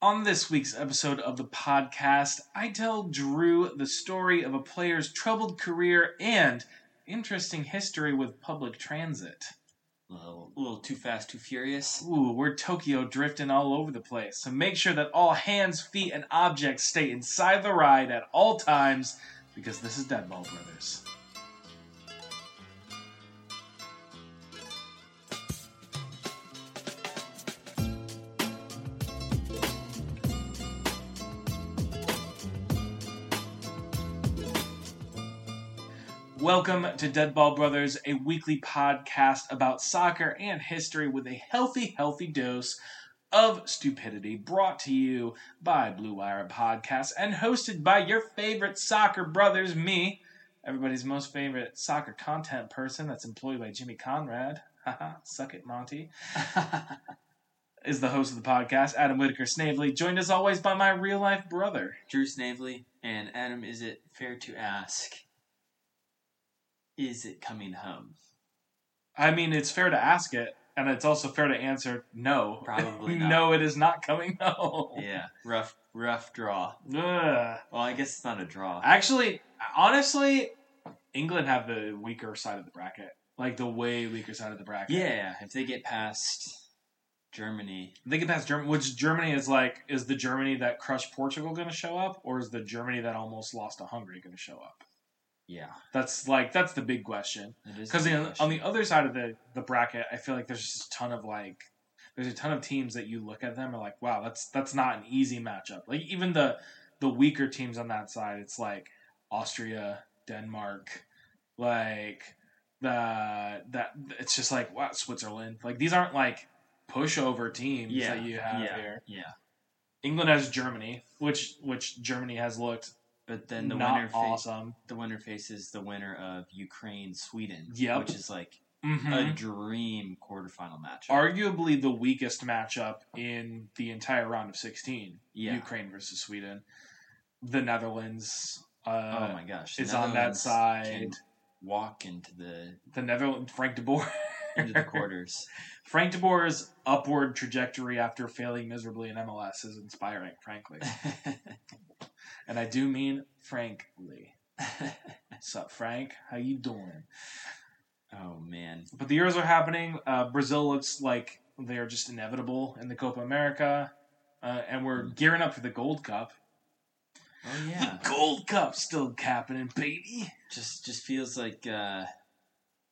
On this week's episode of the podcast, I tell Drew the story of a player's troubled career and interesting history with public transit. A little, a little too fast, too furious. Ooh, we're Tokyo drifting all over the place, so make sure that all hands, feet, and objects stay inside the ride at all times because this is Deadball Brothers. Welcome to Deadball Brothers, a weekly podcast about soccer and history with a healthy, healthy dose of stupidity brought to you by Blue Wire Podcast and hosted by your favorite soccer brothers, me, everybody's most favorite soccer content person that's employed by Jimmy Conrad. Haha, suck it, Monty. Is the host of the podcast, Adam Whitaker Snavely, joined as always by my real life brother. Drew Snavely and Adam, is it fair to ask, is it coming home? I mean, it's fair to ask it, and it's also fair to answer no. Probably not. no, it is not coming home. Yeah, rough, rough draw. Ugh. Well, I guess it's not a draw. Actually, honestly, England have the weaker side of the bracket. Like the way weaker side of the bracket. Yeah, if they get past Germany, They get past Germany, which Germany is like, is the Germany that crushed Portugal going to show up, or is the Germany that almost lost to Hungary going to show up? Yeah, That's like that's the big question. Because on the other side of the the bracket, I feel like there's just a ton of like, there's a ton of teams that you look at them and are like, wow, that's that's not an easy matchup. Like even the the weaker teams on that side, it's like Austria, Denmark, like the that it's just like wow, Switzerland. Like these aren't like pushover teams yeah, that you have yeah, here. yeah. England has Germany, which which Germany has looked But then the not winner awesome. the winner faces the winner of Ukraine Sweden, Yep. which is like Mhm. a dream quarterfinal match. arguably the weakest matchup in the entire round of 16 Yeah. ukraine versus sweden the netherlands uh, oh my gosh, is on that side walk into the the netherlands frank de boer into the quarters. frank de boer's upward trajectory after failing miserably in mls is inspiring frankly and i do mean frankly sup frank? How you doing? Oh man, but the euros are happening. Uh, brazil looks like they are just inevitable in the copa america. Uh, and we're gearing up for the gold cup. Oh yeah, The Gold Cup still happening, baby. just just feels like uh,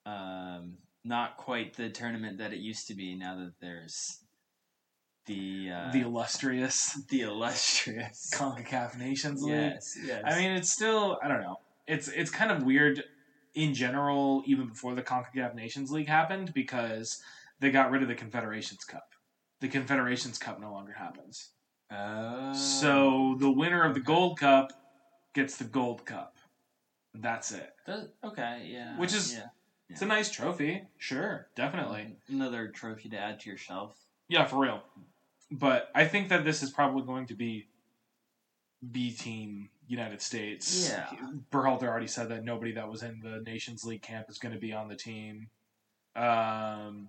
um, not quite the tournament that it used to be. Now that there's the uh, the illustrious the illustrious CONCACAF Nations League. yes, yes. I mean, it's still I don't know. It's it's kind of weird in general, even before the CONCACAF Nations League happened, because they got rid of the Confederations Cup. The Confederations Cup no longer happens. oh, So the winner of the Gold Cup gets the Gold Cup. That's it. Does- okay, yeah, Which is- yeah. It's a nice trophy, sure, definitely. another trophy to add to your shelf. Yeah, for real. But I think that this is probably going to be B team United States. Yeah. Berhalter already said that nobody that was in the Nations League camp is going to be on the team. Um,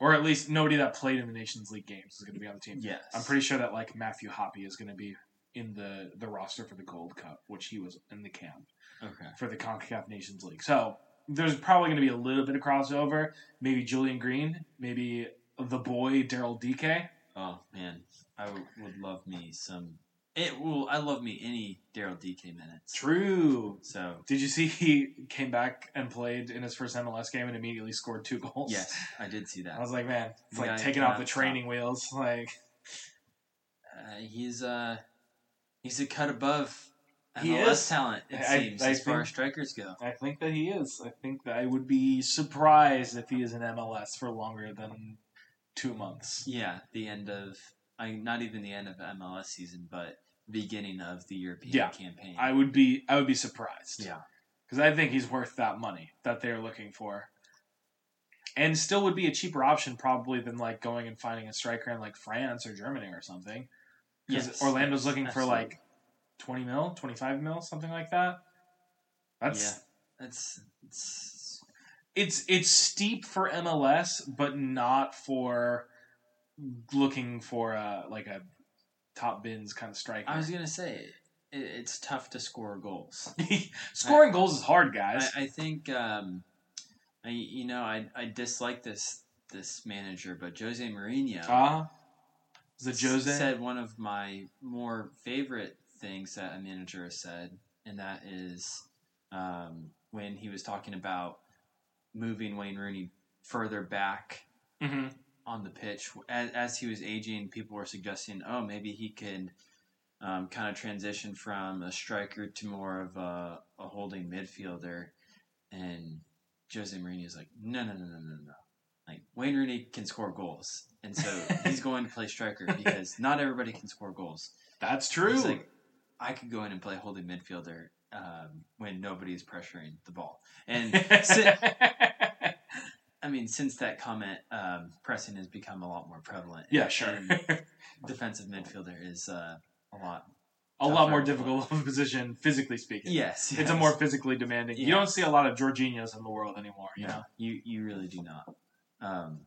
or at least nobody that played in the Nations League games is going to be on the team. Yes, I'm pretty sure that like Matthew Hoppe is going to be in the the roster for the Gold Cup, which he was in the camp okay. for the CONCACAF Nations League. So there's probably going to be a little bit of crossover. Maybe Julian Green, maybe the boy Daryl Dike. Oh man, I w- would love me some. It will. I love me any Daryl Dike minutes. True. So Did you see he came back and played in his first MLS game and immediately scored two goals? yes, I did see that. I that. was like, man, it's The like guy taking off cannot the training wheels. Like, Uh, he's uh, he's a cut above He MLS is. talent. It I- seems I as far think- as strikers go. I think that he is. I think that I would be surprised if he is in MLS for longer than two months. Yeah, the end of. I not even the end of MLS season, but beginning of the European Yeah, campaign. I would be. I would be surprised. yeah, because I think he's worth that money that they're looking for, and still would be a cheaper option probably than like going and finding a striker in like France or Germany or something. Because Yes, Orlando's looking for like twenty mil, twenty five mil, something like that. That's yeah. That's it's it's it's steep for MLS, but not for looking for a like a top bins kind of striker. I was gonna say it, it's tough to score goals. Scoring goals is hard, guys. I, I think um, I you know I I dislike this this manager, but Jose Mourinho Ah, is it Jose? said one of my more favorite things that a manager has said, and that is um, when he was talking about moving Wayne Rooney further back hmm on the pitch as, as he was aging. People were suggesting, oh, maybe he could um, kind of transition from a striker to more of a, a holding midfielder. And Jose Mourinho is like, no, no, no, no, no, no. Like Wayne Rooney can score goals, and so he's going to play striker because not everybody can score goals. That's true. He's like, I could go in and play holding midfielder um, when nobody's pressuring the ball. And si- I mean, since that comment, um, pressing has become a lot more prevalent. yeah, sure. Defensive midfielder is uh, a lot. a lot more difficult of a position, physically speaking. Yes, It's a more physically demanding. You don't see a lot of Jorginhos in the world anymore. You No, know. you you really do not. Um,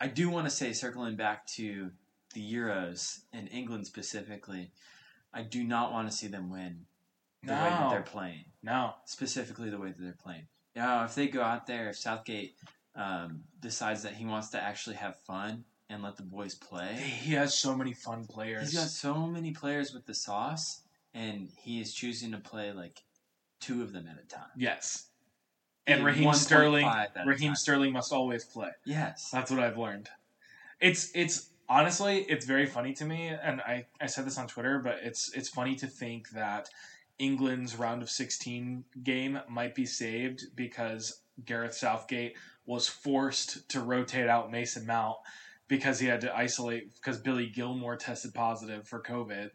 I do want to say, circling back to the Euros and England specifically, I do not want to see them win the way that they're playing. No. specifically the way that they're playing. Now, if they go out there, if Southgate um, decides that he wants to actually have fun and let the boys play, He has so many fun players. he's got so many players with the sauce, and he is choosing to play like two of them at a time. yes. And Yeah, Raheem Sterling. Raheem. Sterling must always play. Yes. That's what I've learned. It's it's honestly it's very funny to me, and I, I said this on Twitter, but it's it's funny to think that England's round of sixteen game might be saved because Gareth Southgate was forced to rotate out Mason Mount because he had to isolate because Billy Gilmour tested positive for COVID,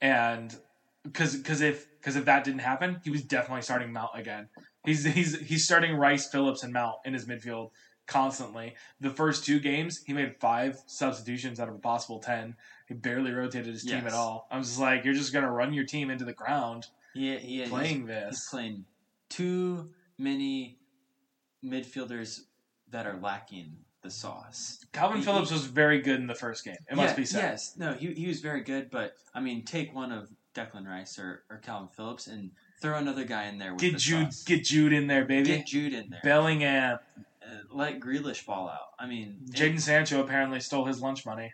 and because because if because if that didn't happen, he was definitely starting Mount again. He's he's he's starting Rice, Phillips, and Mount in his midfield constantly. The first two games, he made five substitutions out of a possible ten. He barely rotated his team at all. I was just like, you're just gonna run your team into the ground He, he, he's- playing He's, this. playing too many midfielders that are lacking the sauce. Calvin he- Phillips was very good in the first game. It must be said. Yes, no, he, he was very good, but I mean, take one of Declan Rice or, or Calvin Phillips and throw another guy in there with Get the Jude, sauce. get Jude in there, baby. Get Jude in there. Bellingham, Uh, let Grealish ball out. I mean, Jadon Sancho apparently stole his lunch money.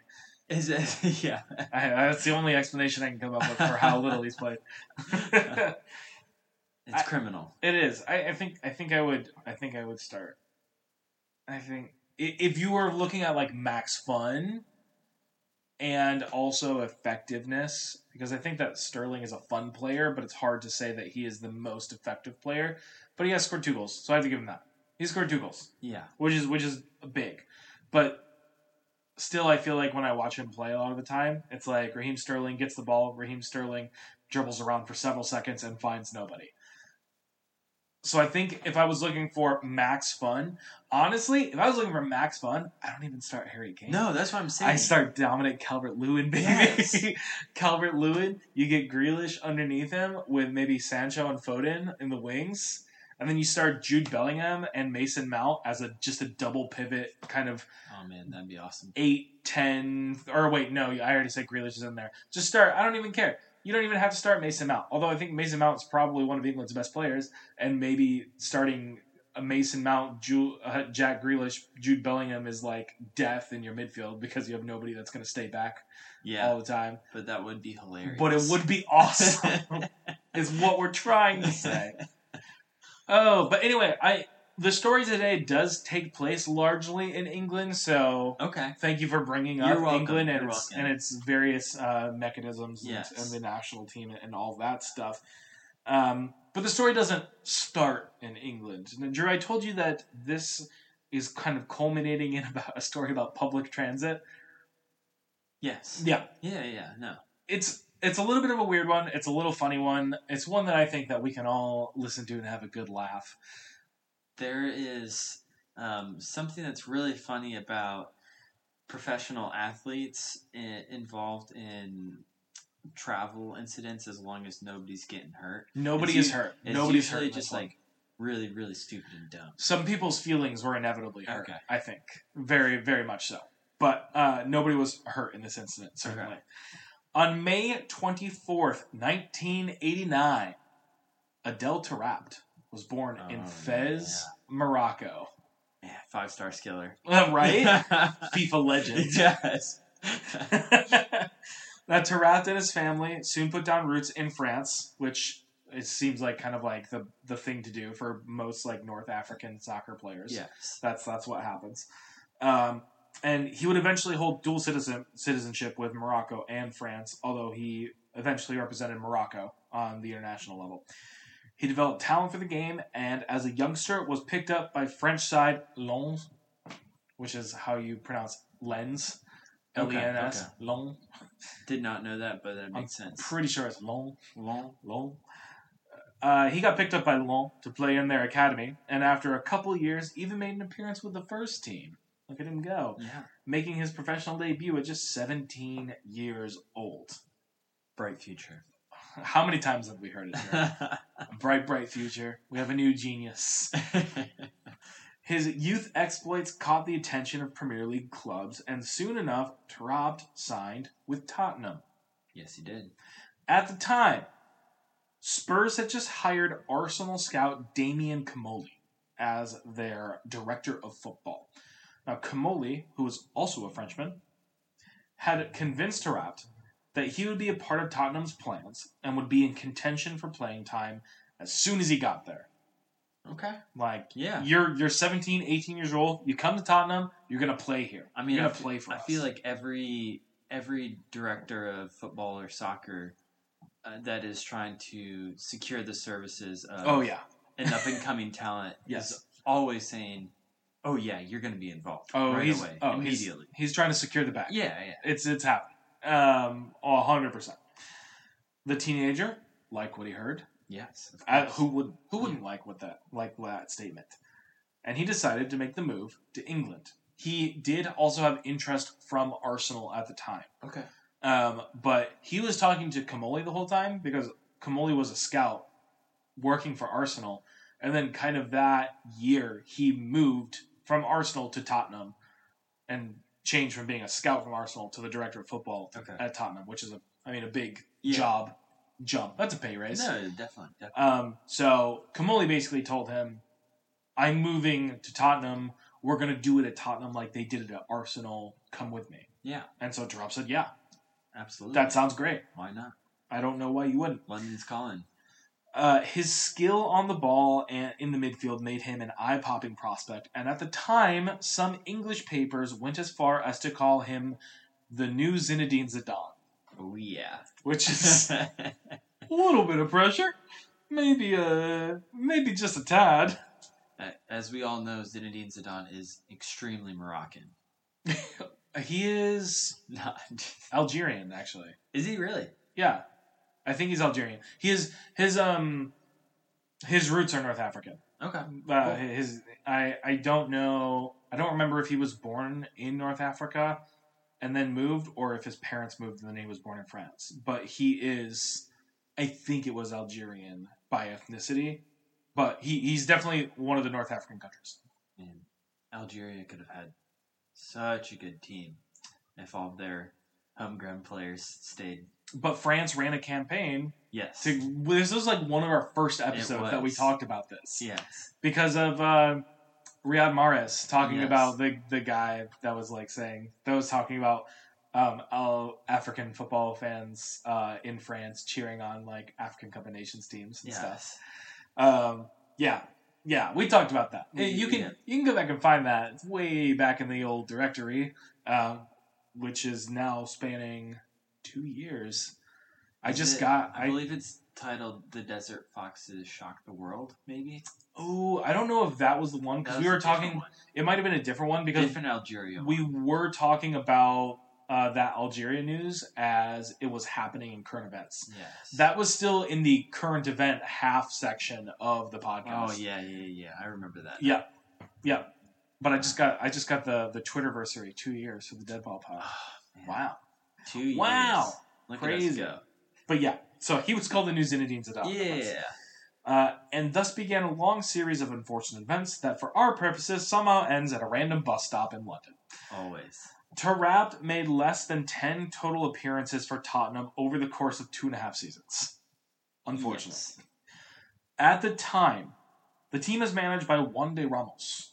Is it? Yeah, I, that's the only explanation I can come up with for how little he's played. it's I- criminal. It is. I, I think. I think I would. I think I would start. I think if you were looking at like max fun, and also effectiveness, because I think that Sterling is a fun player, but it's hard to say that he is the most effective player. But he has scored two goals, so I have to give him that. He scored two goals, Yeah, which is which is big, but. Still, I feel like when I watch him play a lot of the time, it's like Raheem Sterling gets the ball, Raheem Sterling dribbles around for several seconds and finds nobody. So I think if I was looking for max fun, honestly, if I was looking for max fun, I don't even start Harry Kane. no, that's what I'm saying. I start Dominic Calvert Lewin, baby. Yes. Calvert Lewin, you get Grealish underneath him with maybe Sancho and Foden in the wings. And then you start Jude Bellingham and Mason Mount as a just a double pivot kind of Oh man, that'd be awesome. Eight, ten, or wait, no, I already said Grealish is in there. Just start. I don't even care. You don't even have to start Mason Mount. Although I think Mason Mount is probably one of England's best players, and maybe starting a Mason Mount, Ju- uh, Jack Grealish, Jude Bellingham is like death in your midfield because you have nobody that's going to stay back Yeah, all the time. but that would be hilarious. But it would be awesome, is what we're trying to say. Oh, but anyway, I the story today does take place largely in England, so okay. thank you for bringing up welcome. England and its, and its various uh, mechanisms and- Yes. and, the national team and all that stuff. Um, but the story doesn't start in England. And Drew, I told you that this is kind of culminating in about a story about public transit. Yes. Yeah, Yeah, yeah, no. it's it's a little bit of a weird one. It's a little funny one. It's one that I think that we can all listen to and have a good laugh. there is um, something that's really funny about professional athletes i- involved in travel incidents as long as nobody's getting hurt. Nobody It's is hurt. It's Nobody's hurt. usually in this just like really, really stupid and dumb. some people's feelings were inevitably hurt. Okay. I think very, very much so. But uh, nobody was hurt in this incident, certainly. On May 24th, 1989, Adel Taarabt was born in Oh, Fez, Morocco. Yeah, five star skiller. right? FIFA legend. yes. now, Taarabt and his family soon put down roots in France, which it seems like kind of like the, the thing to do for most like North African soccer players. yes. That's that's what happens. Um, and he would eventually hold dual citizen citizenship with Morocco and France, although he eventually represented Morocco on the international level. He developed talent for the game, and as a youngster, was picked up by French side Lens, which is how you pronounce lens, L E N S, Lens. Did not know that, but that I'm makes sense. Pretty sure it's Lens. Long. Lowell. Uh, he got picked up by Lyon to play in their academy, and after a couple years, even made an appearance with the first team. Look at him go, Yeah. making his professional debut at just 17 years old. Bright future. How many times have we heard it here? bright, bright future. We have a new genius. His youth exploits caught the attention of Premier League clubs, and soon enough, Taarabt signed with Tottenham. yes, he did. At the time, Spurs had just hired Arsenal scout Damien Comolli as their director of football. Now, Comolli, who was also a Frenchman, had convinced Taarabt that he would be a part of Tottenham's plans and would be in contention for playing time as soon as he got there. Okay. Like, Yeah. you're you're 17, 18 years old, you come to Tottenham, you're going to play here. I mean, you're I going to play for I us. feel like every every director of football or soccer uh, that is trying to secure the services of Oh, yeah. an up and coming talent Yes. is always saying, "Oh yeah, you're going to be involved Oh, right he's, away, oh he's, immediately." he's trying to secure the bag. Yeah, yeah. It's it's happening. Um, a hundred percent. The teenager liked what he heard. Yes. Uh, who would who wouldn't like what that like that statement? And he decided to make the move to England. He did also have interest from Arsenal at the time, Okay. um, but he was talking to Comolli the whole time because Comolli was a scout working for Arsenal, and then kind of that year he moved from Arsenal to Tottenham, and changed from being a scout from Arsenal to the director of football Okay. at Tottenham, which is a I mean a big Yeah. job jump. That's a pay raise. No, definitely, definitely. Um, so Comolli basically told him, "I'm moving to Tottenham. We're gonna do it at Tottenham like they did it at Arsenal. Come with me." Yeah, And so Drop said, "Yeah, absolutely. that sounds great. Why not? I don't know why you wouldn't." London's calling. Uh, his skill on the ball and in the midfield made him an eye-popping prospect, and at the time, some English papers went as far as to call him the new Zinedine Zidane, Oh yeah. which is a little bit of pressure, maybe a maybe just a tad. As we all know, Zinedine Zidane is extremely Moroccan. He is Not, Algerian, actually. is he really? Yeah, I think he's Algerian. He is his um his roots are North African. Okay. Uh, Cool. His I I don't know. I don't remember if he was born in North Africa and then moved, or if his parents moved and then he was born in France. But he is, I think it was Algerian by ethnicity. But he, he's definitely one of the North African countries. And Algeria could have had such a good team if all of their homegrown players stayed. But France ran a campaign Yes. to. This was like one of our first episodes that we talked about this. yes. because of uh, Riyad Mahrez talking Yes. about the the guy that was like saying that was talking about um, all African football fans uh, in France cheering on like African Cup of Nations teams and stuff. Um, yeah, yeah, we talked about that. You can yeah. you can go back and find that. It's way back in the old directory, um, which is now spanning two years. I Is just it- got I I believe it's titled "The Desert Foxes Shock the World." Maybe. oh I don't know if that was the one because we were talking. It might have been a different one because different Algeria. we one. were talking about uh, that Algeria news as it was happening in current events. Yes. That was still in the current event half section of the podcast. Oh yeah, yeah, yeah. I remember that. yeah, yeah. But I just got I just got the the Twitterversary two years for the Deadball Pod. Oh. Wow, Two years. Wow. Look Crazy. But yeah. So he was called the new Zinedine Zidane. Yeah. Uh, and thus began a long series of unfortunate events that, for our purposes, somehow ends at a random bus stop in London. Always. Taarabt made less than 10 total appearances for Tottenham over the course of two and a half seasons. Unfortunately. Yes. At the time, the team is managed by Juande Ramos,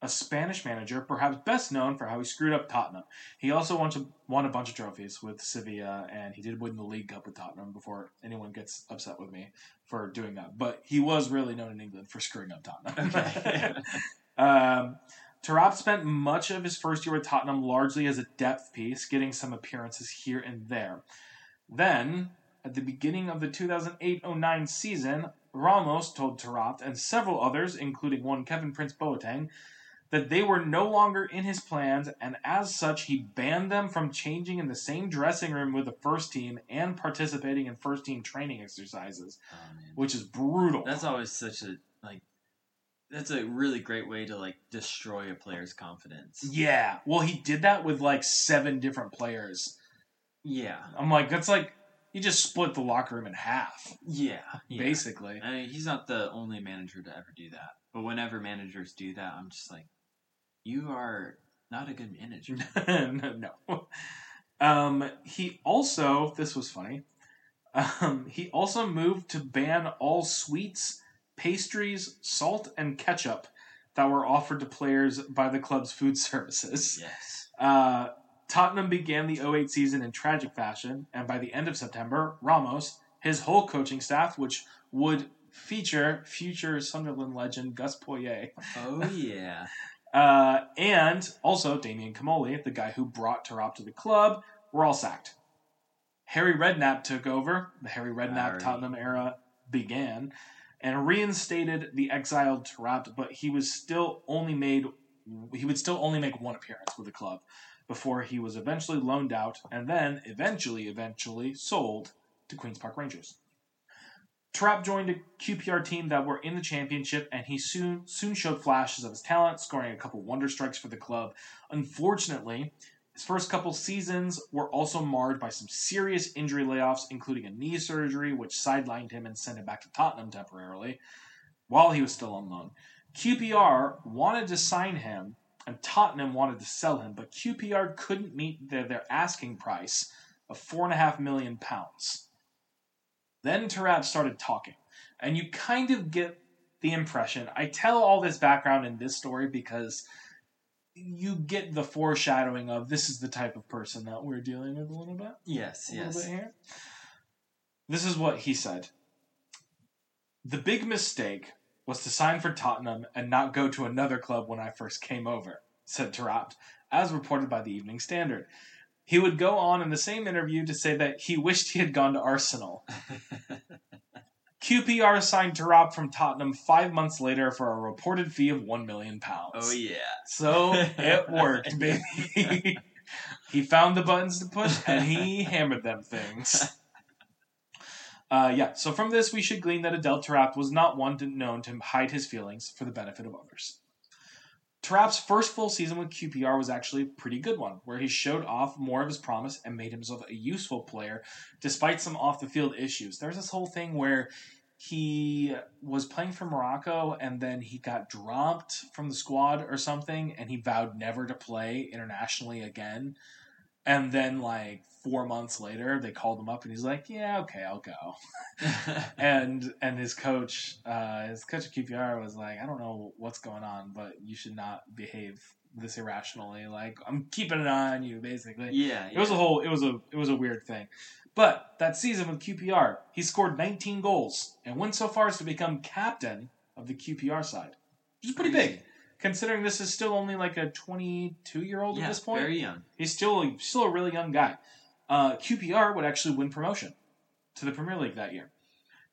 a Spanish manager, perhaps best known for how he screwed up Tottenham. He also won, to, won a bunch of trophies with Sevilla, and he did win the League Cup with Tottenham before anyone gets upset with me for doing that. But he was really known in England for screwing up Tottenham. Okay. um, Taarabt spent much of his first year with Tottenham largely as a depth piece, getting some appearances here and there. Then, at the beginning of the 2008 09 season, Ramos told Taarabt and several others, including one Kevin Prince Boateng, that they were no longer in his plans, and as such, he banned them from changing in the same dressing room with the first team and participating in first team training exercises, Oh, which is brutal. That's always such a like. That's a really great way to like destroy a player's confidence. yeah. Well, he did that with like seven different players. Yeah, I'm like, that's like, he just split the locker room in half, yeah, yeah. basically. I mean, he's not the only manager to ever do that. But whenever managers do that, I'm just like, you are not a good manager. no. Um, he also, this was funny, um, he also moved to ban all sweets, pastries, salt, and ketchup that were offered to players by the club's food services. yes. Uh, Tottenham began the 08 season in tragic fashion, and by the end of September, Ramos, his whole coaching staff, which would feature future Sunderland legend Gus Poyet, Oh yeah. uh, and also Damien Comolli, the guy who brought Taarabt to the club, were all sacked. Harry Redknapp took over. The Harry Redknapp Harry. Tottenham era began, and reinstated the exiled Taarabt, but he was still only made he would still only make one appearance with the club before he was eventually loaned out and then eventually eventually sold to Queens Park Rangers. Taarabt joined a QPR team that were in the championship, and he soon soon showed flashes of his talent, scoring a couple wonder strikes for the club. Unfortunately, his first couple seasons were also marred by some serious injury layoffs, including a knee surgery, which sidelined him and sent him back to Tottenham temporarily, while he was still on loan. QPR wanted to sign him, and Tottenham wanted to sell him, but QPR couldn't meet their, their asking price of four and a half million pounds. Then Taarabt started talking, and you kind of get the impression. I tell all this background in this story because you get the foreshadowing of this is the type of person that we're dealing with a little bit. Yes. A little Yes. bit here. This is what he said. The big mistake was to sign for Tottenham and not go to another club when I first came over, said Taarabt, as reported by the Evening Standard. He would go on in the same interview to say that he wished he had gone to Arsenal. QPR signed Taarabt from Tottenham five months later for a reported fee of one million pounds. oh yeah. So it worked, baby. he found the buttons to push and he hammered them things. Uh, yeah, so from this we should glean that Adel Taarabt was not one to, known to hide his feelings for the benefit of others. Taarabt's first full season with QPR was actually a pretty good one, where he showed off more of his promise and made himself a useful player despite some off the field issues. There's this whole thing where he was playing for Morocco and then he got dropped from the squad or something and he vowed never to play internationally again. And then like four months later they called him up and he's like, Yeah, okay, I'll go. and and his coach, uh, his coach at QPR was like, I don't know what's going on, but you should not behave this irrationally. Like I'm keeping an eye on you, basically. yeah. It was a whole it was a it was a weird thing. But that season with QPR, he scored 19 goals and went so far as to become captain of the QPR side. Which is pretty big, considering this is still only like a 22 year old Yeah, at this point. very young. He's still still a really young guy. Uh, QPR would actually win promotion to the Premier League that year.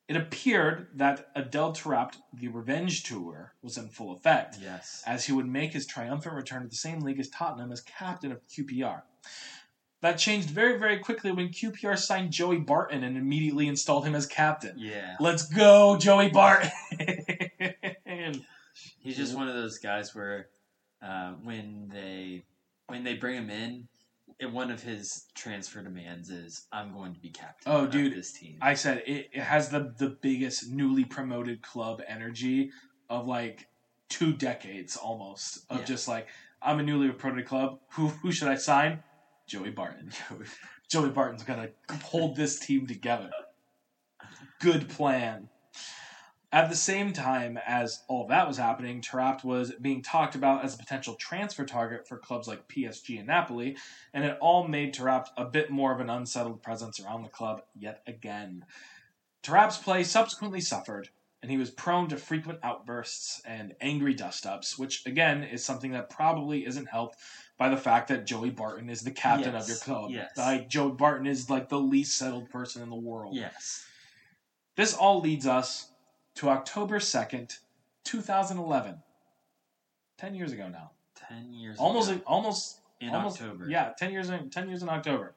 It appeared that Adel Taarabt, the Revenge Tour, was in full effect Yes. as he would make his triumphant return to the same league as Tottenham as captain of QPR. That changed very, very quickly when QPR signed Joey Barton and immediately installed him as captain. Yeah. Let's go, Joey Barton! He's just one of those guys where uh, when they when they bring him in, one of his transfer demands is I'm going to be captain Oh, of dude, this team. I said it, it has the, the biggest newly promoted club energy of like two decades almost of Yeah. just like I'm a newly promoted club. Who who should I sign? Joey Barton. Joey Barton's gonna hold this team together. Good plan. At the same time as all that was happening, Taarabt was being talked about as a potential transfer target for clubs like PSG and Napoli, and it all made Taarabt a bit more of an unsettled presence around the club yet again. Taarabt's play subsequently suffered, and he was prone to frequent outbursts and angry dust ups, which again is something that probably isn't helped by the fact that Joey Barton is the captain Yes, of your club. yes. Like Joey Barton is like the least settled person in the world. Yes. This all leads us to October 2nd, 2011. 10 years ago now. Ten years. Almost ago, almost in almost, October. Yeah, 10 years in 10 years in October.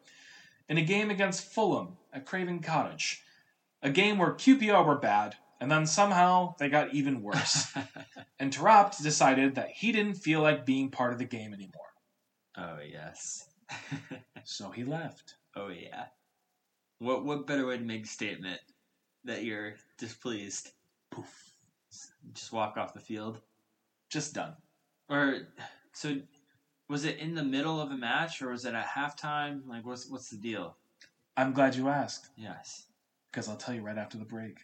In a game against Fulham at Craven Cottage. A game where QPR were bad and then somehow they got even worse. and Taarabt decided that he didn't feel like being part of the game anymore. oh yes. So he left. oh yeah. What what better way to make a statement that you're displeased? Poof. Just walk off the field. Just done. Or so was it in the middle of a match or was it at halftime? Like what's what's the deal? I'm glad you asked Yes. because I'll tell you right after the break.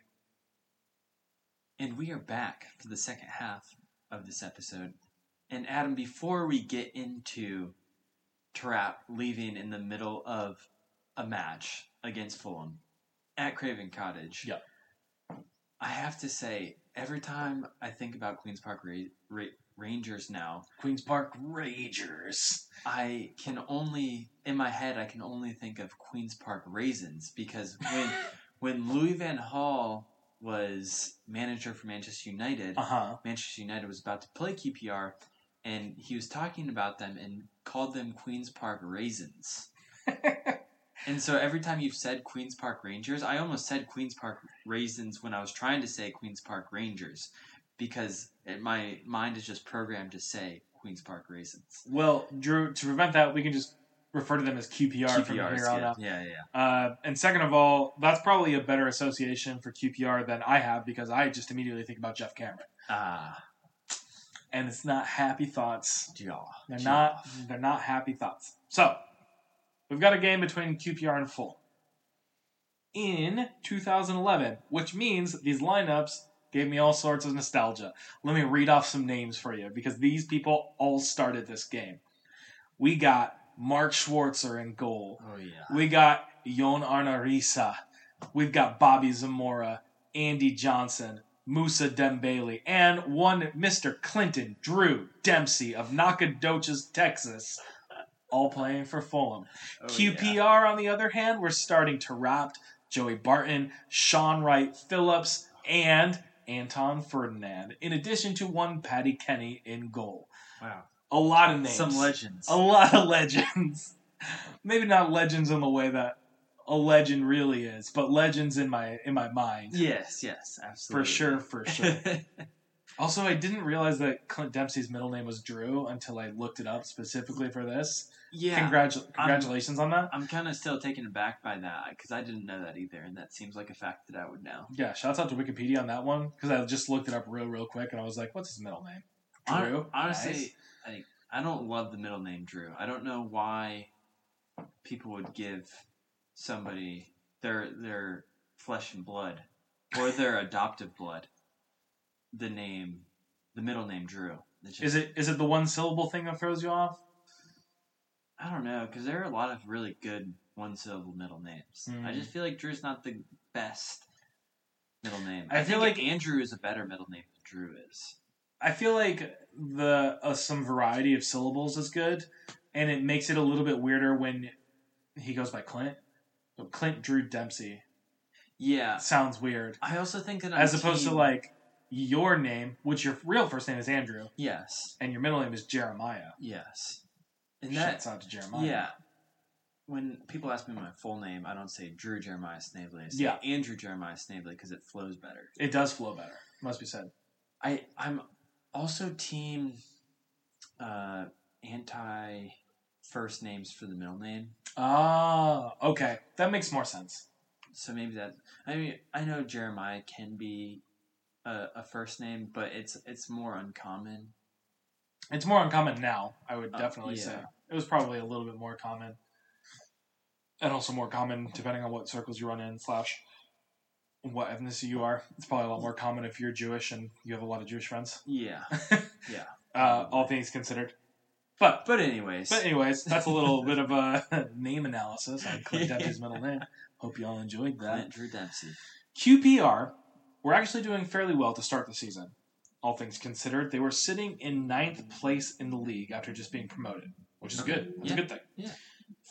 And we are back for the second half of this episode. And Adam, before we get into Taarabt leaving in the middle of a match against Fulham at Craven Cottage, Yep. I have to say, every time I think about Queens Park Ra- Ra- Rangers now, Queens Park Ragers. I can only in my head I can only think of Queens Park Raisins because when when Louis Van Gaal was manager for Manchester United, Uh huh. Manchester United was about to play QPR, and he was talking about them and called them Queens Park Raisins. and so every time you've said Queens Park Rangers, I almost said Queens Park Raisins when I was trying to say Queens Park Rangers because it, my mind is just programmed to say Queens Park Raisins. Well, Drew, to prevent that, we can just refer to them as QPR, from here on out. Yeah, yeah, yeah. Uh, and second of all, that's probably a better association for QPR than I have because I just immediately think about Geoff Cameron, Ah, and it's not happy thoughts. jaw. They're not. They're not happy thoughts. So, we've got a game between QPR and Full in 2011, which means these lineups gave me all sorts of nostalgia. Let me read off some names for you because these people all started this game. We got Mark Schwarzer in goal. Oh yeah. We got John Arne Riise. We've got Bobby Zamora, Andy Johnson, Moussa Dembele, and one Mr. Clinton Drew Dempsey of Nacogdoches, Texas, all playing for Fulham. Oh, QPR, yeah. on the other hand, we're starting to wrap Joey Barton, Shaun Wright Phillips, and Anton Ferdinand, in addition to one Paddy Kenny in goal. Wow. A lot of names. Some legends. A lot of legends. Maybe not legends in the way that a legend really is, but legends in my in my mind. Yes, yes, absolutely. For sure, for sure. Also, I didn't realize that Clint Dempsey's middle name was Drew until I looked it up specifically for this. yeah. Congratu- congratulations on that. I'm kind of still taken aback by that because I didn't know that either, and that seems like a fact that I would know. Yeah, shouts out to Wikipedia on that one because I just looked it up real, real quick and I was like, "What's his middle name?" Drew. honestly, Nice. I, I don't love the middle name Drew. I don't know why people would give somebody their their flesh and blood or their adoptive blood the name the middle name Drew. It's is it is it the one syllable thing that throws you off? I don't know because there are a lot of really good one syllable middle names. Hmm. I just feel like Drew's not the best middle name. I I, feel like- Andrew is a better middle name than Drew is. I feel like the uh, some variety of syllables is good, and it makes it a little bit weirder when he goes by Clint. Clint Drew Dempsey Yeah, sounds weird, I also think that as opposed to like your name, which your real first name is Andrew, yes, and your middle name is Jeremiah. yes, and that Shouts out to Jeremiah. Yeah. When people ask me my full name, I don't say Drew Jeremiah Snavely. I say Yeah. Andrew Jeremiah Snavely because it flows better. it does flow better. Must be said. I I'm also team uh, anti first names for the middle name. Ah, okay, that makes more sense. So maybe that I mean I know Jeremiah can be a, a first name, but it's it's more uncommon. It's more uncommon now, I would Uh, definitely yeah. say. It was probably a little bit more common. And also more common depending on what circles you run in, slash what ethnicity you are. It's probably a lot more common if you're Jewish and you have a lot of Jewish friends. Yeah. Uh, all things considered. But But anyways, but anyways, that's a little bit of a name analysis on Clint Dempsey's middle name. Hope you all enjoyed that. Clint Drew Dempsey. QPR were actually doing fairly well to start the season. All things considered, they were sitting in ninth place in the league after just being promoted, which is good. That's Yeah. a good thing. Yeah.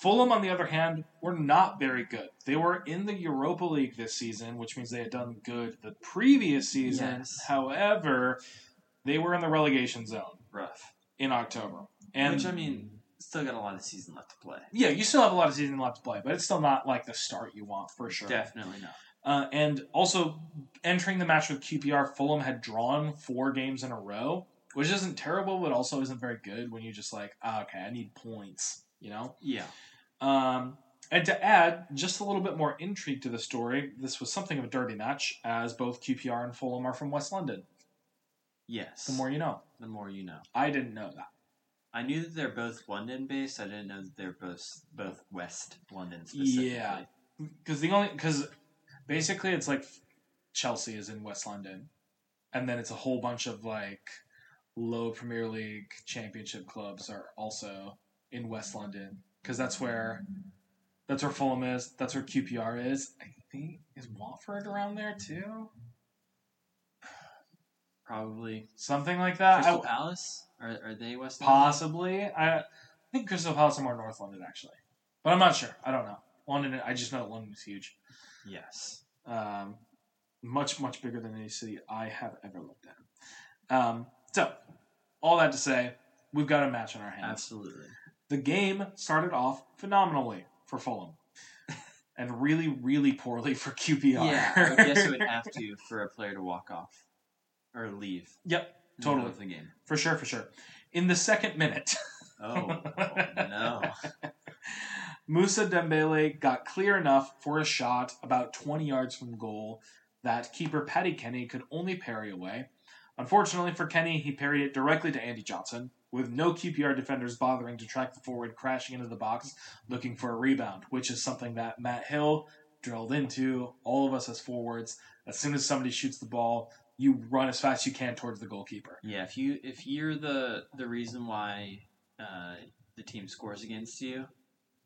Fulham, on the other hand, were not very good. They were in the Europa League this season, which means they had done good the previous season. Yes. However, they were in the relegation zone Rough. in October. And Which I mean, still got a lot of season left to play. yeah, you still have a lot of season left to play, but it's still not like the start you want for sure. Definitely not. Uh, and also, entering the match with QPR, Fulham had drawn four games in a row, which isn't terrible, but also isn't very good when you just like, ah, okay, I need points, you know? Yeah. Um, and to add just a little bit more intrigue to the story, this was something of a derby match, as both QPR and Fulham are from West London. Yes. The more you know. the more you know. I didn't know that. I knew that they're both London based. I didn't know that they're both both West London specifically. Yeah. Because the only, because basically it's like Chelsea is in West London, and then it's a whole bunch of like low Premier League championship clubs are also in West London because that's where that's where Fulham is. That's where QPR is. I think is Watford around there too, Probably something like that. I- Crystal Palace. Are, are they West London? possibly. I, I think Crystal Palace are more North London actually, but I'm not sure. I don't know. London. I just know that London is huge. Yes. um, much much bigger than any city I have ever looked at. Um, so, all that to say, we've got a match on our hands. Absolutely. The game started off phenomenally for Fulham, and really really poorly for QPR. Yeah. I guess it would have to for a player to walk off or leave. Yep, in the. Of the game. for sure, for sure. In the second minute, Oh no. Moussa Dembele got clear enough for a shot about 20 yards from goal that keeper Paddy Kenny could only parry away. Unfortunately for Kenny, he parried it directly to Andy Johnson, with no QPR defenders bothering to track the forward crashing into the box looking for a rebound, which is something that Matt Hill drilled into all of us as forwards. As soon as somebody shoots the ball, you run as fast as you can towards the goalkeeper. Yeah. If you if you're the the reason why uh, the team scores against you,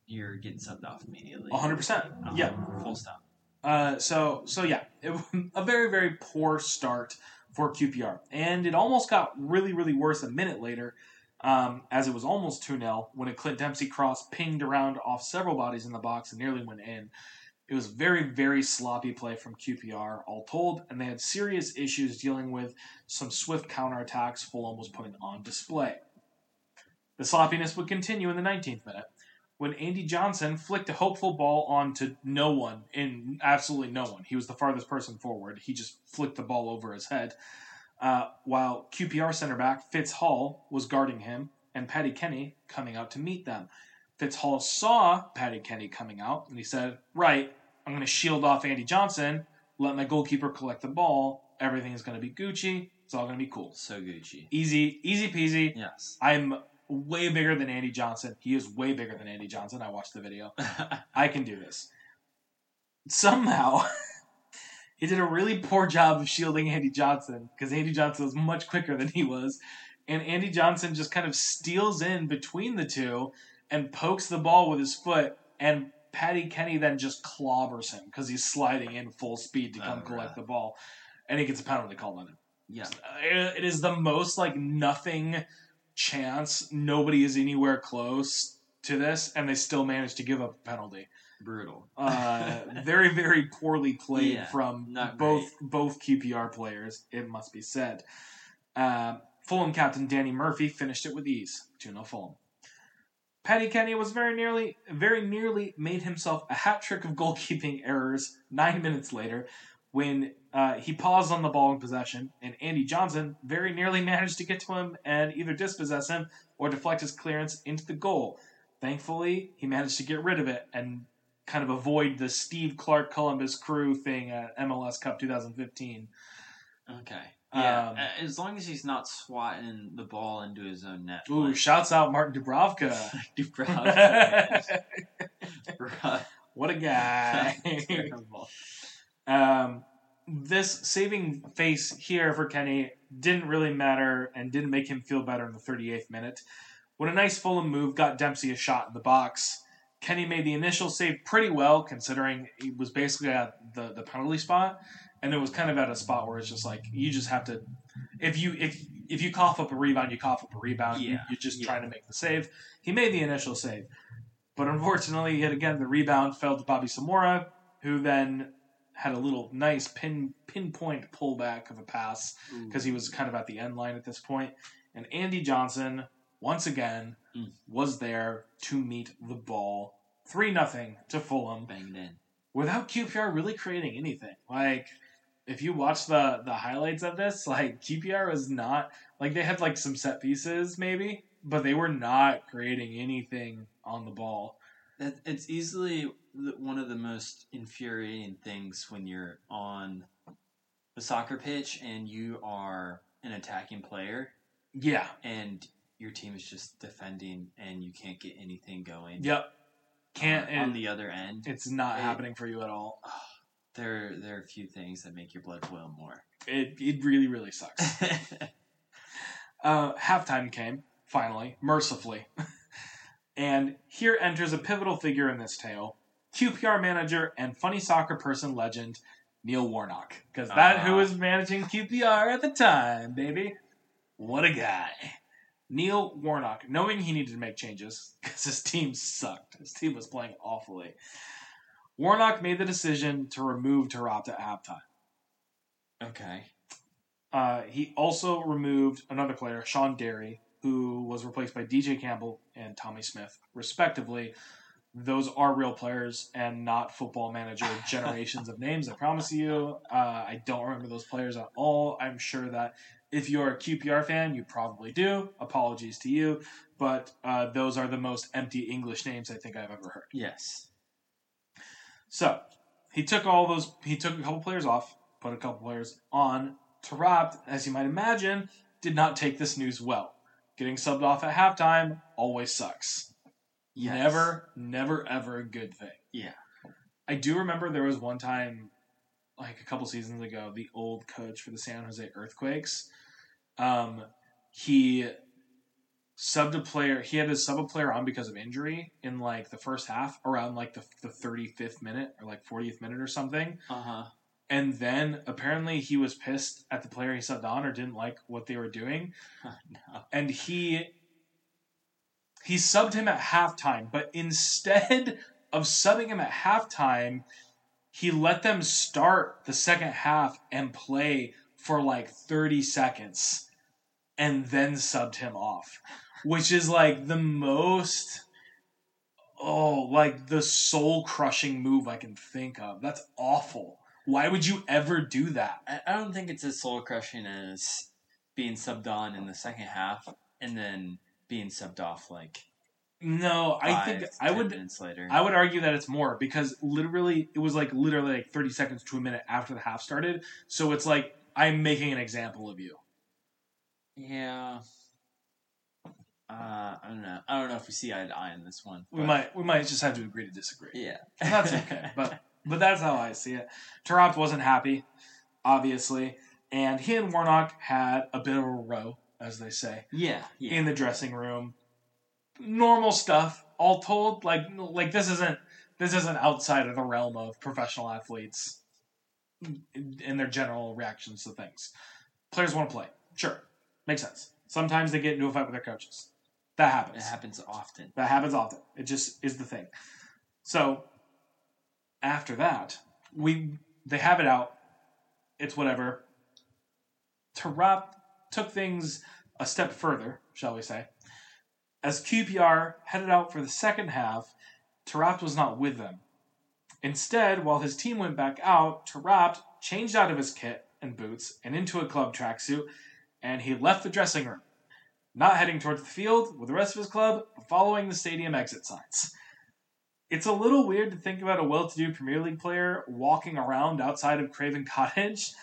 you're getting subbed off immediately. 100%. Yeah. Uh, Full stop. Uh, so so yeah, it, a very very poor start for QPR, and it almost got really really worse a minute later, um, as it was almost two 0 when a Clint Dempsey cross pinged around off several bodies in the box and nearly went in. It was very very sloppy play from QPR, all told, and they had serious issues dealing with some swift counterattacks Fulham was putting on display. The sloppiness would continue in the 19th minute when Andy Johnson flicked a hopeful ball onto no one, in absolutely no one. He was the farthest person forward. He just flicked the ball over his head. Uh, while QPR center back Fitz Hall was guarding him and Paddy Kenny coming out to meet them. Fitz Hall saw Paddy Kenny coming out and he said, Right, I'm going to shield off Andy Johnson, let my goalkeeper collect the ball. Everything is going to be Gucci. It's all going to be cool. So Gucci. Easy, easy peasy. Yes. I'm way bigger than Andy Johnson. He is way bigger than Andy Johnson. I watched the video. I can do this. Somehow, he did a really poor job of shielding Andy Johnson because Andy Johnson was much quicker than he was. And Andy Johnson just kind of steals in between the two and pokes the ball with his foot. And Paddy Kenny then just clobbers him because he's sliding in full speed to come Oh, collect right. the ball. And he gets a penalty called on him. yeah. It is the most like nothing chance. Nobody is anywhere close to this, and they still manage to give up a penalty. Brutal. Uh, very, very poorly played Yeah, from both both QPR players. It must be said. Uh, Fulham captain Danny Murphy finished it with ease, two 0 Fulham. Paddy Kenny was very nearly, very nearly made himself a hat trick of goalkeeping errors nine minutes later, when uh, he paused on the ball in possession, and Andy Johnson very nearly managed to get to him and either dispossess him or deflect his clearance into the goal. Thankfully, he managed to get rid of it and kind of avoid the Steve Clark Columbus Crew thing at MLS Cup 2015. Okay. Yeah, Um, as long as he's not swatting the ball into his own net. ooh, like shouts out Martin Dubrovka. Dubravka. What a guy. Terrible. Um, this saving face here for Kenny didn't really matter and didn't make him feel better in the 38th minute. When a nice Fulham move got Dempsey a shot in the box, Kenny made the initial save pretty well, considering he was basically at the, the penalty spot, and it was kind of at a spot where it's just like you just have to, if you if if you cough up a rebound, you cough up a rebound. Yeah, you're just yeah. trying to make the save. He made the initial save, but unfortunately, yet again, the rebound fell to Bobby Zamora, who then had a little nice pin pinpoint pullback of a pass because he was kind of at the end line at this point. And Andy Johnson, once again, Mm. was there to meet the ball. 3 nothing to Fulham banged in. without QPR really creating anything. Like, if you watch the, the highlights of this, like, QPR was not, like, they had, like, some set pieces, maybe, but they were not creating anything on the ball. That it's easily one of the most infuriating things when you're on the soccer pitch and you are an attacking player Yeah. and your team is just defending and you can't get anything going. Yep. Can't, on and the other end. it's not it- happening for you at all. There, there are a few things that make your blood boil more. It, it really, really sucks. Uh, halftime came, finally, mercifully. and here enters a pivotal figure in this tale QPR manager and funny soccer person legend, Neil Warnock. Because that Ah. who was managing QPR at the time, baby. What a guy. Neil Warnock, knowing he needed to make changes because his team sucked, his team was playing awfully. Warnock made the decision to remove Taarabt at halftime. okay. Uh, he also removed another player, Shaun Derry, who was replaced by DJ Campbell and Tommy Smith, respectively. Those are real players and not football manager generations of names, I promise you. Uh, I don't remember those players at all. I'm sure that if you're a QPR fan, you probably do. Apologies to you. But uh, those are the most empty English names I think I've ever heard. Yes. So he took all those. He took a couple players off, put a couple players on. Taarabt, as you might imagine, did not take this news well. Getting subbed off at halftime always sucks. Yes. Never, never, ever a good thing. Yeah. I do remember there was one time, like a couple seasons ago, the old coach for the San Jose Earthquakes. Um, he subbed a player. He had to sub a player on because of injury in like the first half, around like the the thirty fifth minute or like fortieth minute or something. Uh huh. And then apparently he was pissed at the player he subbed on or didn't like what they were doing, oh, no. and he he subbed him at halftime, but instead of subbing him at halftime, he let them start the second half and play for like 30 seconds and then subbed him off, which is like the most oh, like the soul crushing move I can think of. That's awful. Why would you ever do that? I, I don't think it's as soul crushing as being subbed on in the second half and then being subbed off like No, I think I would. I would argue that it's more because literally it was like literally like 30 seconds to a minute after the half started. So it's like I'm making an example of you. yeah. Uh, I don't know. I don't know if we see eye to eye on this one. We might we might just have to agree to disagree. Yeah. That's okay. but but that's how I see it. Taarabt wasn't happy, obviously, and he and Warnock had a bit of a row, as they say, yeah. Yeah. in the dressing room. Normal stuff, all told. Like like this isn't this isn't outside of the realm of professional athletes in their general reactions to things. Players want to play, sure, makes sense. Sometimes they get into a fight with their coaches. That happens. it happens often. That happens often. It just is the thing. So after that, we they have it out. It's whatever. Taarabt took things a step further, shall we say. As QPR headed out for the second half, Taarabt was not with them. Instead, while his team went back out, Taarabt changed out of his kit and boots and into a club tracksuit, and he left the dressing room not heading towards the field with the rest of his club, but following the stadium exit signs. It's a little weird to think about a well to do Premier League player walking around outside of Craven Cottage,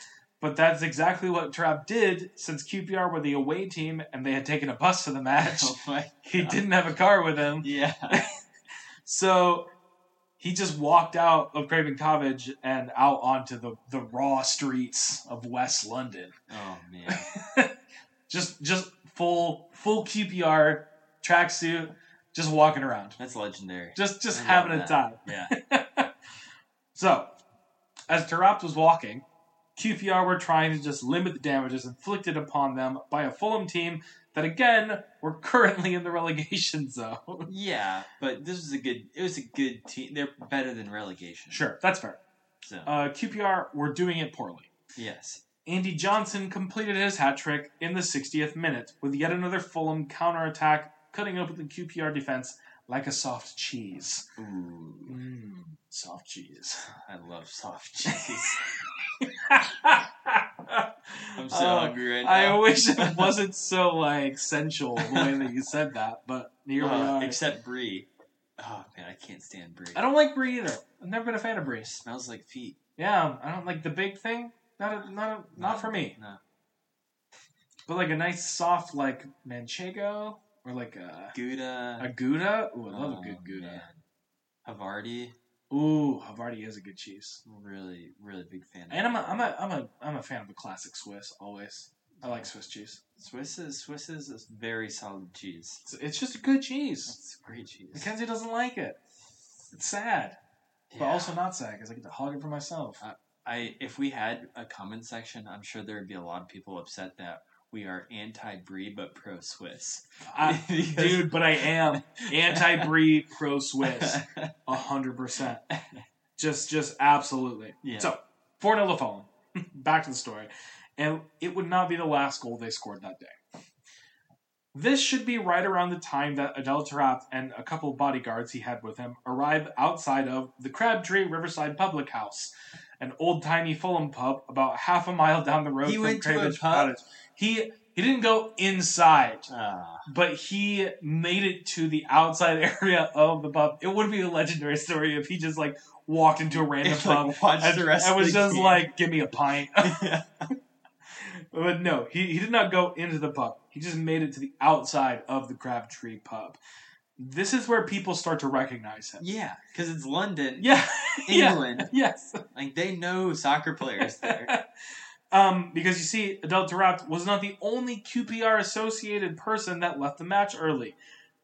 But that's exactly what Taarabt did since QPR were the away team and they had taken a bus to the match. Oh He didn't have a car with him. Yeah. So he just walked out of Craven Cottage and out onto the, the raw streets of West London. Oh man. Just just full full QPR tracksuit, just walking around. That's legendary. Just just I having a time. Yeah. So, as Taarabt was walking, QPR were trying to just limit the damages inflicted upon them by a Fulham team that again were currently in the relegation zone. Yeah, but this was a good. It was a good team. They're better than relegation. sure, that's fair. So Uh, QPR were doing it poorly. yes. Andy Johnson completed his hat trick in the 60th minute with yet another Fulham counterattack, cutting open the QPR defense like a soft cheese. Ooh, Mmm, soft cheese. I love soft cheese. I'm so Uh, hungry right now. I wish it wasn't so like sensual the way that you said that, but here we Uh, are. except brie. Oh man, I can't stand brie. I don't like brie either. I've never been a fan of brie. smells like feet. Yeah, I don't like the big thing. Not a, not a, not No, for me. No. But like a nice soft like manchego or like a Gouda. a gouda. Ooh, I love Oh, a good gouda. man. Havarti. Ooh, Havarti is a good cheese. Really, really big fan. of And I'm a. I'm a, I'm a, I'm a fan of a classic Swiss always. I like Swiss cheese. Swiss is Swiss is a very solid cheese. It's, it's just a good cheese. It's a great cheese. Mackenzie doesn't like it. It's sad, but also not sad because I get to hog it for myself. I if we had a comment section, I'm sure there would be a lot of people upset that we are anti brie but pro Swiss. I, dude, but I am anti brie, pro Swiss, a hundred percent. Just, just absolutely. Yeah. So four 0 to Fulham. Back to the story, and it would not be the last goal they scored that day. This should be right around the time that Adel Taarabt and a couple of bodyguards he had with him arrive outside of the Crabtree Riverside Public House, an old timey Fulham pub about half a mile down the road He from went to a Craven's pub? Cottage. He he didn't go inside Ah, but he made it to the outside area of the pub. It would be a legendary story if he just like walked into a random It's like, pub watch and, and was just game. like, "Give me a pint." but no, he, he did not go into the pub. He just made it to the outside of the Crabtree pub. This is where people start to recognize him. yeah, because it's London, Yeah, yeah, England. yes. Like they know soccer players there. um, because you see, Adel Taarabt was not the only QPR associated person that left the match early.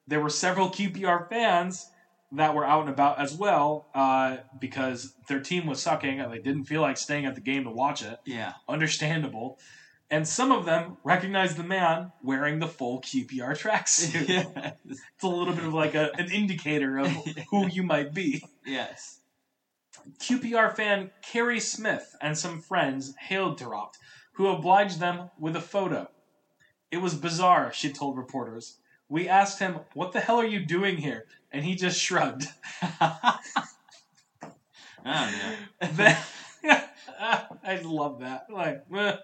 There were several QPR fans that were out and about as well uh, because their team was sucking and they didn't feel like staying at the game to watch it. yeah, Understandable. And some of them recognized the man wearing the full QPR tracksuit. yes, It's a little bit of like a, an indicator of who you might be. yes. QPR fan Kerry Smith and some friends hailed Taarabt, who obliged them with a photo. It was bizarre, she told reporters. We asked him, What the hell are you doing here? And he just shrugged. I don't then, I love that. Like.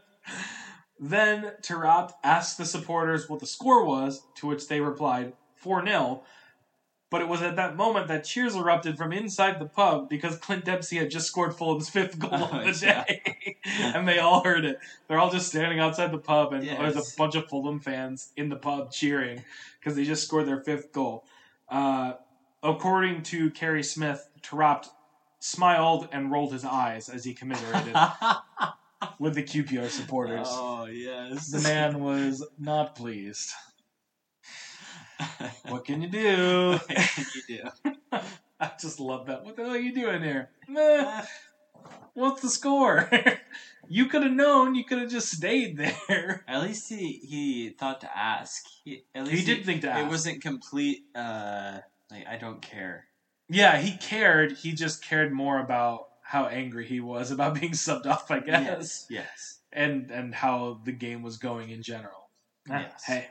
Then Taarabt asked the supporters what the score was, to which they replied 4 0. But it was at that moment that cheers erupted from inside the pub because Clint Dempsey had just scored Fulham's fifth goal Oh, of the yeah. day. and they all heard it. They're all just standing outside the pub, and there's Yes. a bunch of Fulham fans in the pub cheering because they just scored their fifth goal. Uh, according to Kerry Smith, Taarabt smiled and rolled his eyes as he commiserated with the QPR supporters. oh yes. The man was not pleased. What can you do? what can you do? I just love that. What the hell are you doing here? What's the score? you could have known. You could have just stayed there. At least he he thought to ask. He, at He least did think to ask. It wasn't complete. Uh, like I don't care. Yeah, he cared. He just cared more about how angry he was about being subbed off, I guess, Yes. Yes. and and how the game was going in general. Yes. Hey.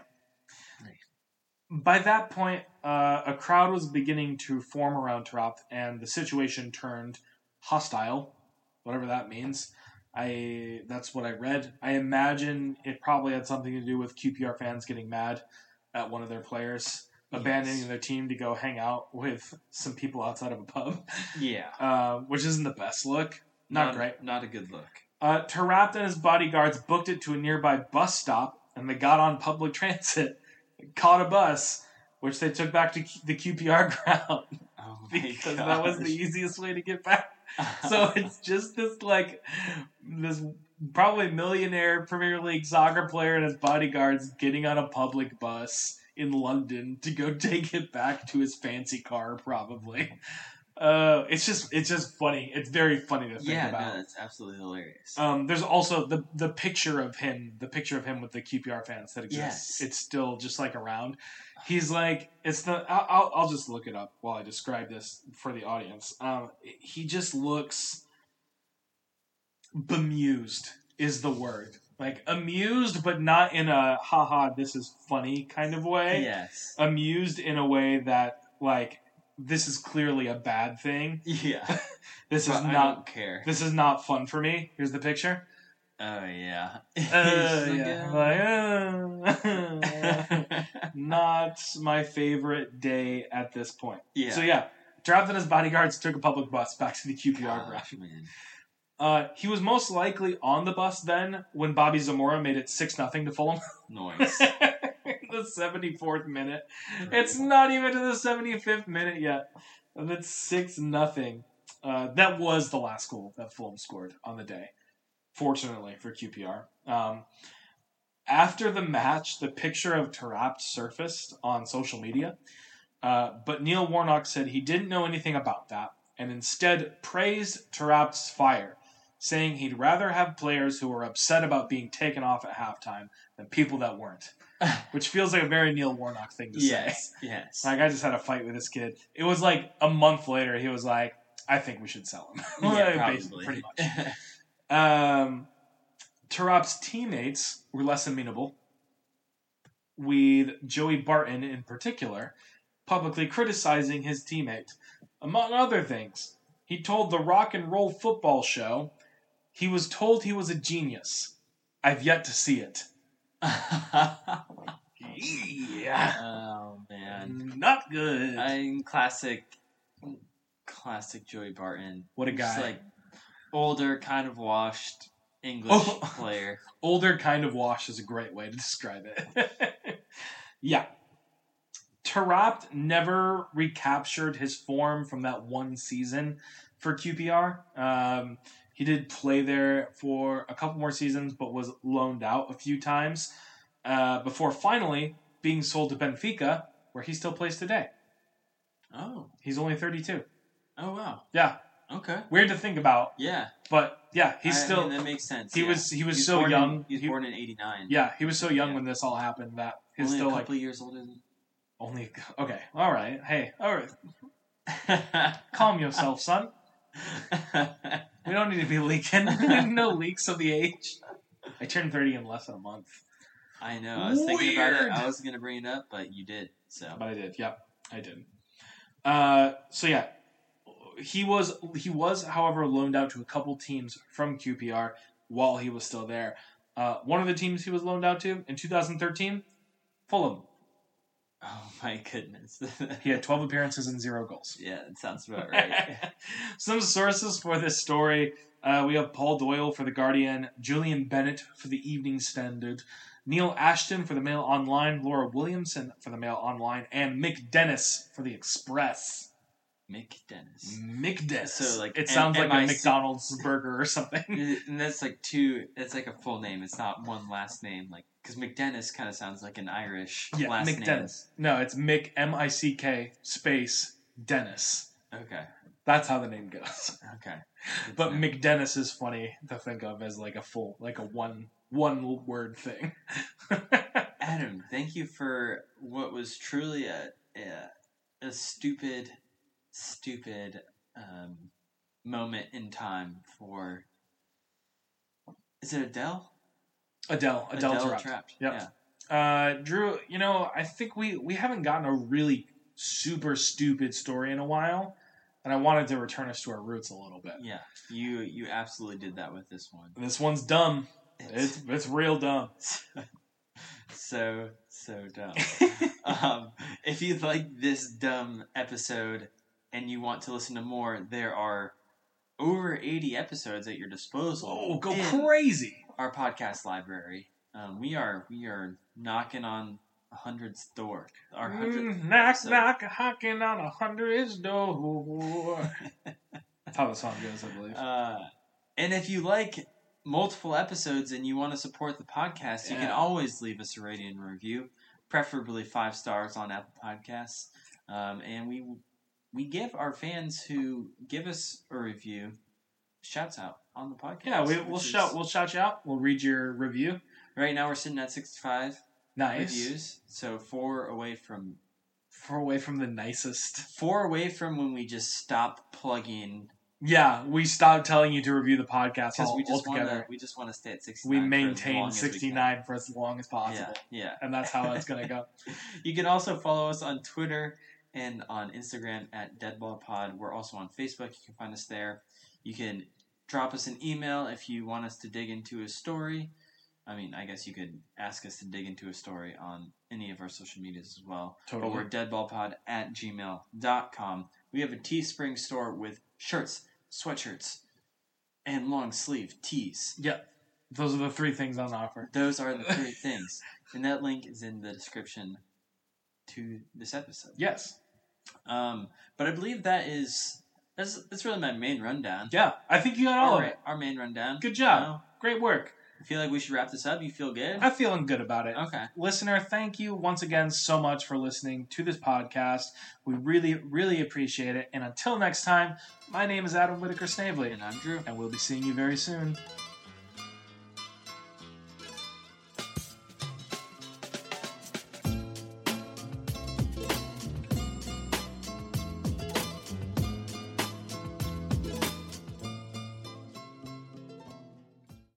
By that point, uh, a crowd was beginning to form around Taarabt, and the situation turned hostile, whatever that means. I that's what I read. I imagine it probably had something to do with QPR fans getting mad at one of their players, abandoning Yes. their team to go hang out with some people outside of a pub, Yeah. uh, which isn't the best look. Not, great. Not a good look. Uh, and his bodyguards booked it to a nearby bus stop, and they got on public transit, caught a bus, which they took back to Q- the QPR ground Oh because that was the easiest way to get back. So it's just this like this probably millionaire Premier League soccer player and his bodyguards getting on a public bus in London to go take it back to his fancy car, probably. Uh, it's just it's just funny. It's very funny to think yeah, about. no, that's absolutely hilarious. Um, there's also the the picture of him, the picture of him with the QPR fans that exists. Yes. It's still just like around. He's like, it's the. I'll, I'll I'll just look it up while I describe this for the audience. Um, he just looks bemused is the word. Like amused, but not in a haha, this is funny kind of way. yes. Amused in a way that like this is clearly a bad thing. Yeah. This But is not. care. This is not fun for me. Here's the picture. Oh yeah. Uh, yeah, like, uh, not my favorite day at this point. yeah. So yeah, Taarabt and his bodyguards took a public bus back to the QPR. Gosh, man. Uh, he was most likely on the bus then when Bobby Zamora made it six nothing to Fulham. Noise. the seventy fourth minute. It's not even to the seventy fifth minute yet, and it's six nothing. Uh, that was the last goal that Fulham scored on the day. Fortunately for QPR. Um, after the match, the picture of Taarabt surfaced on social media, uh, but Neil Warnock said he didn't know anything about that and instead praised Taarabt's fire, saying he'd rather have players who were upset about being taken off at halftime than people that weren't. Which feels like a very Neil Warnock thing to say. yes. Yes. Like I just had a fight with this kid. It was like a month later. He was like, "I think we should sell him." yeah, probably. pretty much. Um, Taarabt's teammates were less amenable, with Joey Barton in particular publicly criticizing his teammate. Among other things, he told the Rock and Roll Football Show he was told he was a genius. I've yet to see it. Yeah. oh man. Not good. I'm classic, classic Joey Barton. what a Just guy. like older, kind of washed English Oh. player. Older kind of wash is a great way to describe it. yeah. Taarabt never recaptured his form from that one season for QPR. Um, he did play there for a couple more seasons, but was loaned out a few times uh, before finally being sold to Benfica, where he still plays today. Oh. He's only 32. Oh wow. Yeah, Okay. weird to think about, Yeah. but yeah, he's I- I still. mean, that makes sense. he yeah. was he was so young. In, he was He- born in '89. yeah, he was so young Yeah. when this all happened that he's Only still a like couple years older than. only okay. All right, hey, all right, calm yourself, son. We don't need to be leaking. no leaks of the age. I turned thirty in less than a month, I know. I was thinking about Weird. it. I was gonna bring it up, but you did. So. but I did. Yep, I did. Uh, so yeah, he was he was, however, loaned out to a couple teams from QPR while he was still there. Uh, one of the teams he was loaned out to in 2013, Fulham. Oh my goodness. He had 12 appearances and zero goals. yeah, that sounds about right. Some sources for this story uh, we have Paul Doyle for The Guardian, Julian Bennett for The Evening Standard, Neil Ashton for The Mail Online, Laura Williamson for The Mail Online, and Mick Dennis for The Express. Mick Dennis. Mick Dennis. So, like, it M- sounds like a McDonald's burger or something. and that's like two. That's like a full name. It's not one last name. Like because McDennis kind of sounds like an Irish yeah, last Mick name. No, it's Mick M I C K space Dennis. Okay. That's how the name goes. Okay. Good But know. McDennis is funny to think of as like a full, like a one one word thing. Adam, thank you for what was truly a a, a stupid, stupid um, moment in time for. Is it Adele? Adele, Adele, Adele Trapped. Trapped. Yep. Yeah. Uh, Drew, you know, I think we we haven't gotten a really super stupid story in a while, and I wanted to return us to our roots a little bit. Yeah. You you absolutely did that with this one. This one's dumb. It's it's real dumb. so so dumb. um, if you like this dumb episode and you want to listen to more, there are over 80 episodes at your disposal. Oh, go crazy! Our podcast library. Um, we are we are knocking on a hundredth door. Our hundredth. Mm, knock, so- knock, knocking on a hundred's door. That's how the song goes, I believe. Uh, and if you like multiple episodes and you want to support the podcast, you can always leave us a rating and review, preferably five stars on Apple Podcasts. Um, and we we give our fans who give us a review shouts out on the podcast. yeah, we, we'll which is- shout. We'll shout you out. We'll read your review. Right now, we're sitting at sixty-five Nice. reviews, so four away from Far away from the nicest. four away from when we just stop plugging Yeah, we stopped telling you to review the podcast because we just want altogether. to we just want to stay at We sixty-nine. as long maintain 69 for as long as possible. Yeah, yeah. And that's how it's going to go. You can also follow us on Twitter and on Instagram at DeadballPod. We're also on Facebook. You can find us there. You can drop us an email if you want us to dig into a story. I mean, I guess you could ask us to dig into a story on any of our social medias as well. Totally. But we're deadballpod at gmail.com. We have a Teespring store with shirts, sweatshirts, and long sleeve tees. Yep. Those are the three things on offer. Those are the three things. And that link is in the description to this episode. Yes. Um, but I believe that is that's that's really my main rundown. Yeah, I think you got all All of it. our main rundown. Good job. You know, Great work. I feel like we should wrap this up. You feel good? I'm feeling good about it. Okay. Listener, thank you once again so much for listening to this podcast. We really, really appreciate it. And until next time, my name is Adam Whitaker Snavely, And I'm Drew. and we'll be seeing you very soon.